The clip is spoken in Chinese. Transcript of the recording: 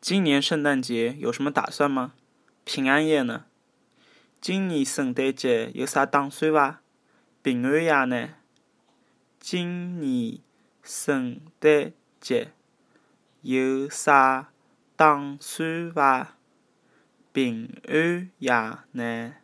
今年圣诞节有什么打算吗？平安夜呢？今年圣诞节有啥打算伐平安夜呢？今年圣诞节有啥打算伐平安夜呢？